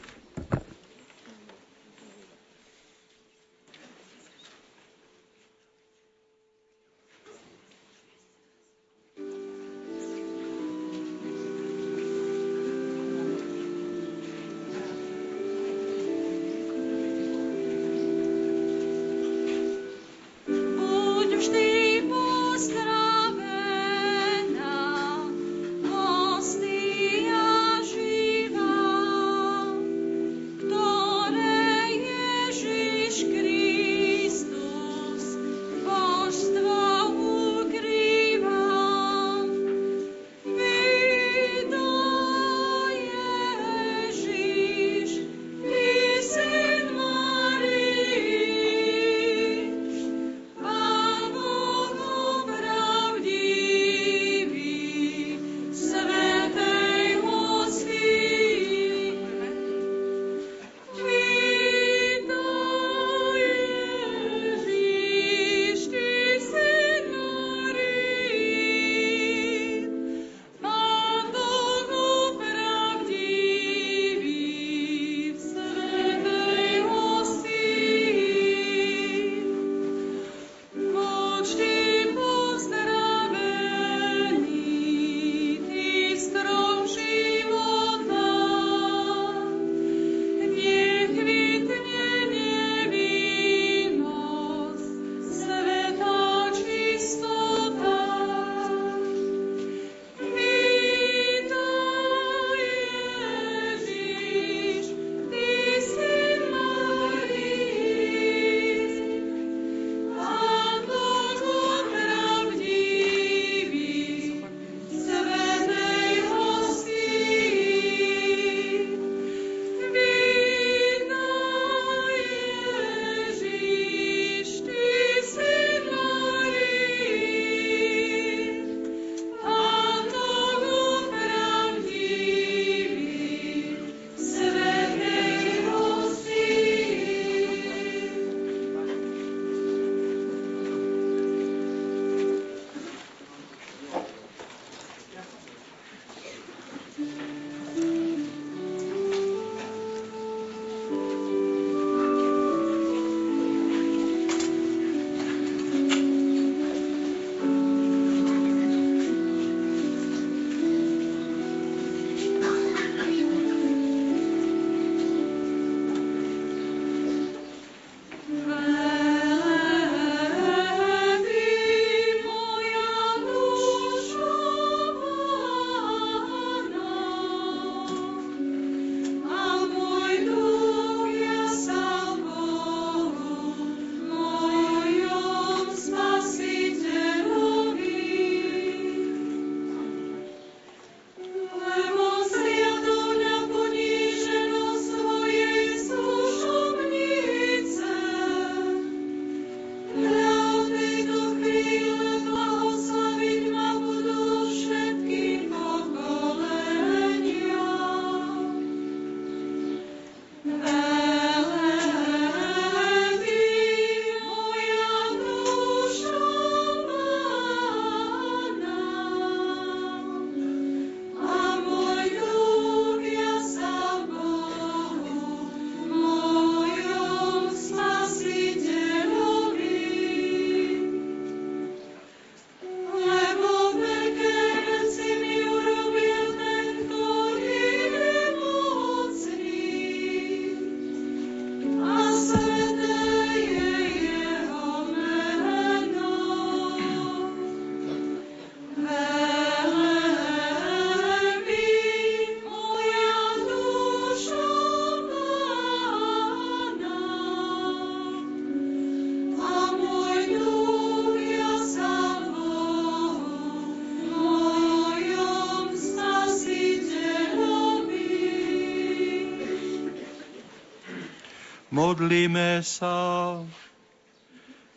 Modlíme sa.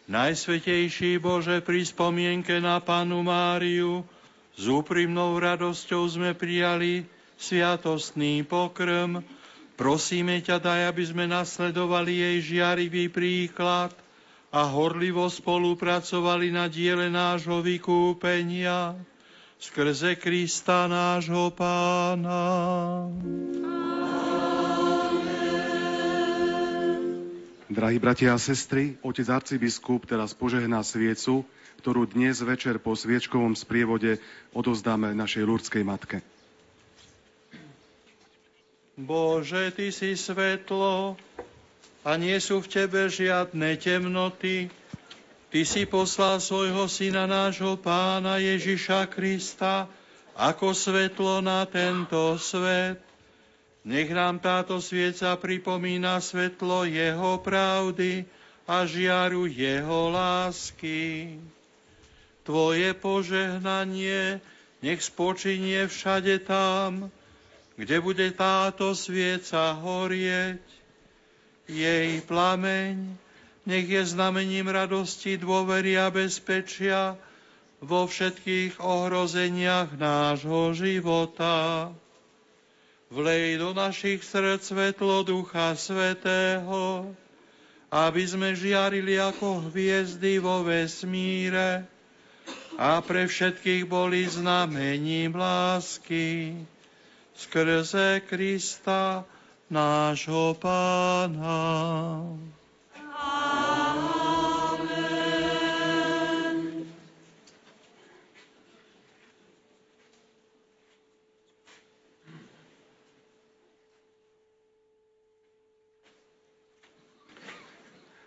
Najsvetejší Bože, pri spomienke na Panu Máriu, s úprimnou radosťou sme prijali sviatostný pokrm. Prosíme ťa, daj, aby sme nasledovali jej žiarivý príklad a horlivo spolupracovali na diele nášho vykúpenia skrze Krista nášho Pána. Drahí bratia a sestry, otec arcibiskup teraz požehná sviecu, ktorú dnes večer po sviečkovom sprievode odozdáme našej ľudskej matke. Bože, Ty si svetlo a nie sú v Tebe žiadne temnoty. Ty si poslal svojho Syna nášho Pána Ježiša Krista ako svetlo na tento svet. Nech nám táto svieca pripomína svetlo Jeho pravdy a žiaru Jeho lásky. Tvoje požehnanie nech spočinie všade tam, kde bude táto svieca horieť, jej plameň, nech je znamením radosti, dôvery a bezpečia vo všetkých ohrozeniach nášho života. Vlej do našich srdc svetlo Ducha Svetého, aby sme žiarili ako hviezdy vo vesmíre a pre všetkých boli znamením lásky skrze Krista nášho Pána.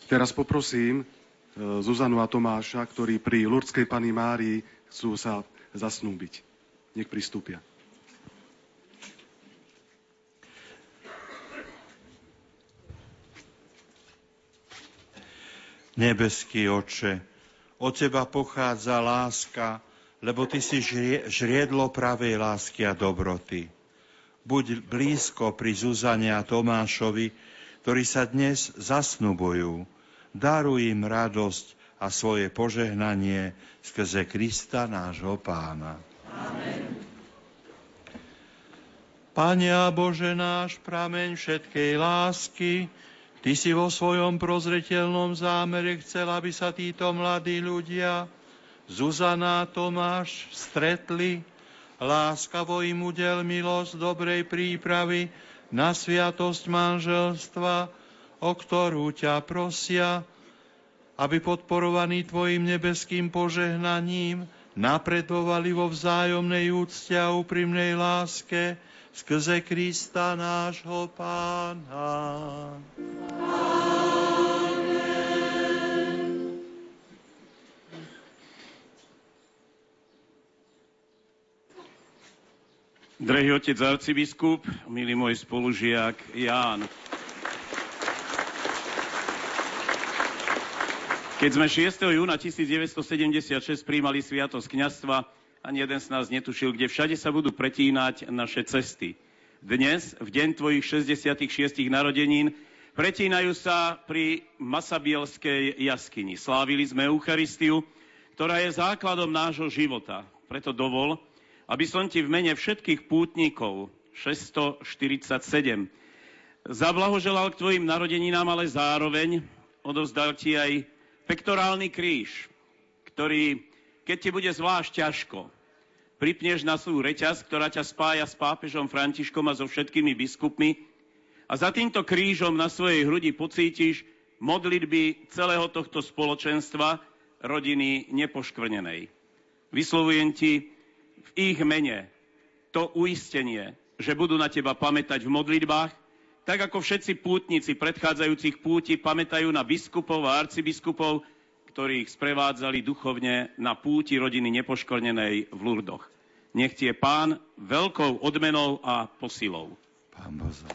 Teraz poprosím e, Zuzanu a Tomáša, ktorí pri Lurdskej Pani Márii chcú sa zasnúbiť. Nech pristúpia. Nebeský oče, od teba pochádza láska, lebo ty si žriedlo pravej lásky a dobroty. Buď blízko pri Zuzane a Tomášovi, ktorí sa dnes zasnubujú. Daruj im radosť a svoje požehnanie skrze Krista nášho pána. Amen. Pane a Bože náš, prameň všetkej lásky, Ty si vo svojom prozretelnom zámere chcel, aby sa títo mladí ľudia, Zuzana a Tomáš, stretli, láskavo im udel milosť dobrej prípravy na sviatosť manželstva, o ktorú ťa prosia, aby podporovaní Tvojim nebeským požehnaním napredovali vo vzájomnej úcte a úprimnej láske, skrze Krista nášho Pána. Drahý otec arcibiskup, milý môj spolužiak Ján. Keď sme 6. júna 1976 príjmali sviatosť kňazstva, ani jeden z nás netušil, kde všade sa budú pretínať naše cesty. Dnes, v deň tvojich 66 narodenín, pretínajú sa pri Masabielskej jaskyni. Slávili sme Eucharistiu, ktorá je základom nášho života. Preto dovol, aby som ti v mene všetkých pútnikov 647 zablahoželal k tvojim narodeninám, ale zároveň odovzdal ti aj pektorálny kríž, ktorý keď ti bude zvlášť ťažko, pripneš na svoju reťaz, ktorá ťa spája s pápežom Františkom a so všetkými biskupmi a za týmto krížom na svojej hrudi pocítiš modlitby celého tohto spoločenstva rodiny nepoškvrnenej. Vyslovujem ti v ich mene to uistenie, že budú na teba pamätať v modlitbách, tak ako všetci pútnici predchádzajúcich púti pamätajú na biskupov a arcibiskupov, ktorí ich sprevádzali duchovne na púti rodiny nepoškornenej v Lurdoch. Nech tie pán veľkou odmenou a posilou. Pán Bozo.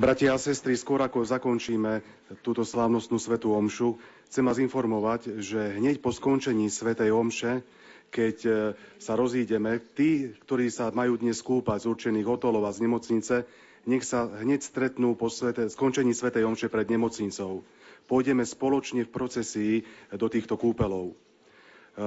Bratia a sestry, skôr ako zakončíme túto slávnostnú svetú omšu, chcem vás informovať, že hneď po skončení svetej omše, keď e, sa rozídeme, tí, ktorí sa majú dnes kúpať z určených hotolov a z nemocnice, nech sa hneď stretnú po svete, skončení svetej omše pred nemocnicou. Pôjdeme spoločne v procesii do týchto kúpelov. E,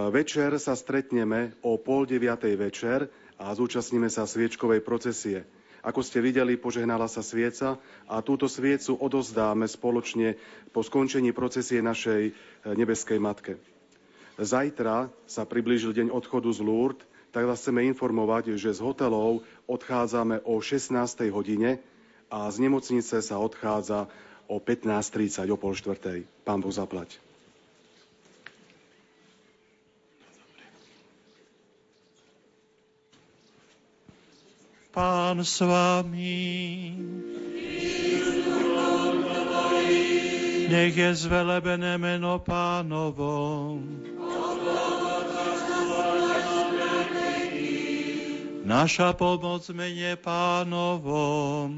večer sa stretneme o pol deviatej večer a zúčastníme sa sviečkovej procesie. Ako ste videli, požehnala sa svieca a túto sviecu odozdáme spoločne po skončení procesie našej e, nebeskej matke. Zajtra sa priblížil deň odchodu z Lourdes, tak vás chceme informovať, že z hotelov odchádzame o 16. hodine a z nemocnice sa odchádza o 15.30, o pol štvrtej. Pán Boh zaplať. Pán s vami. Nech je zvelebené meno pánovo. Naša pomoc mene pánovom.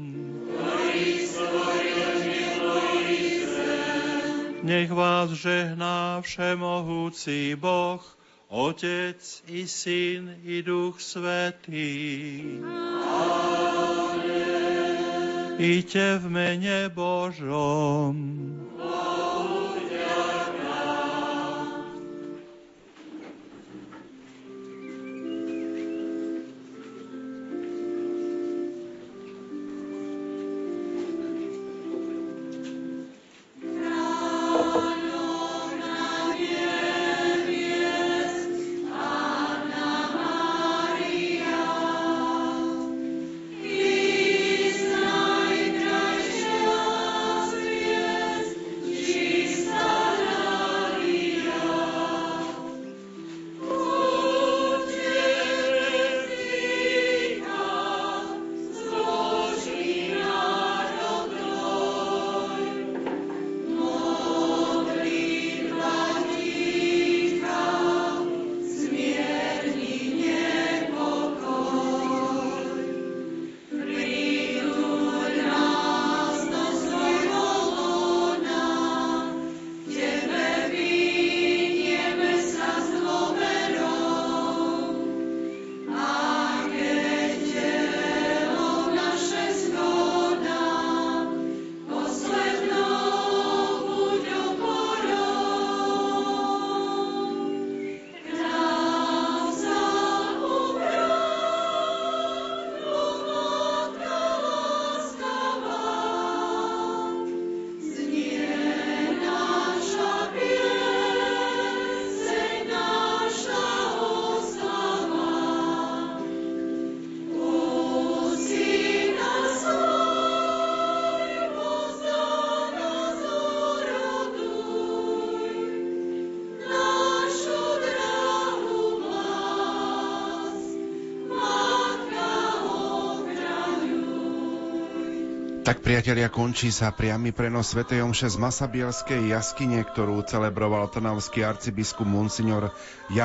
Nech vás žehná všemohúci Boh, Otec i Syn i Duch Svetý. Amen. Iďte v mene Božom. Tak priatelia, končí sa priamy prenos Sv. Omše z Masabielskej jaskyne, ktorú celebroval trnavský arcibiskup Monsignor Jan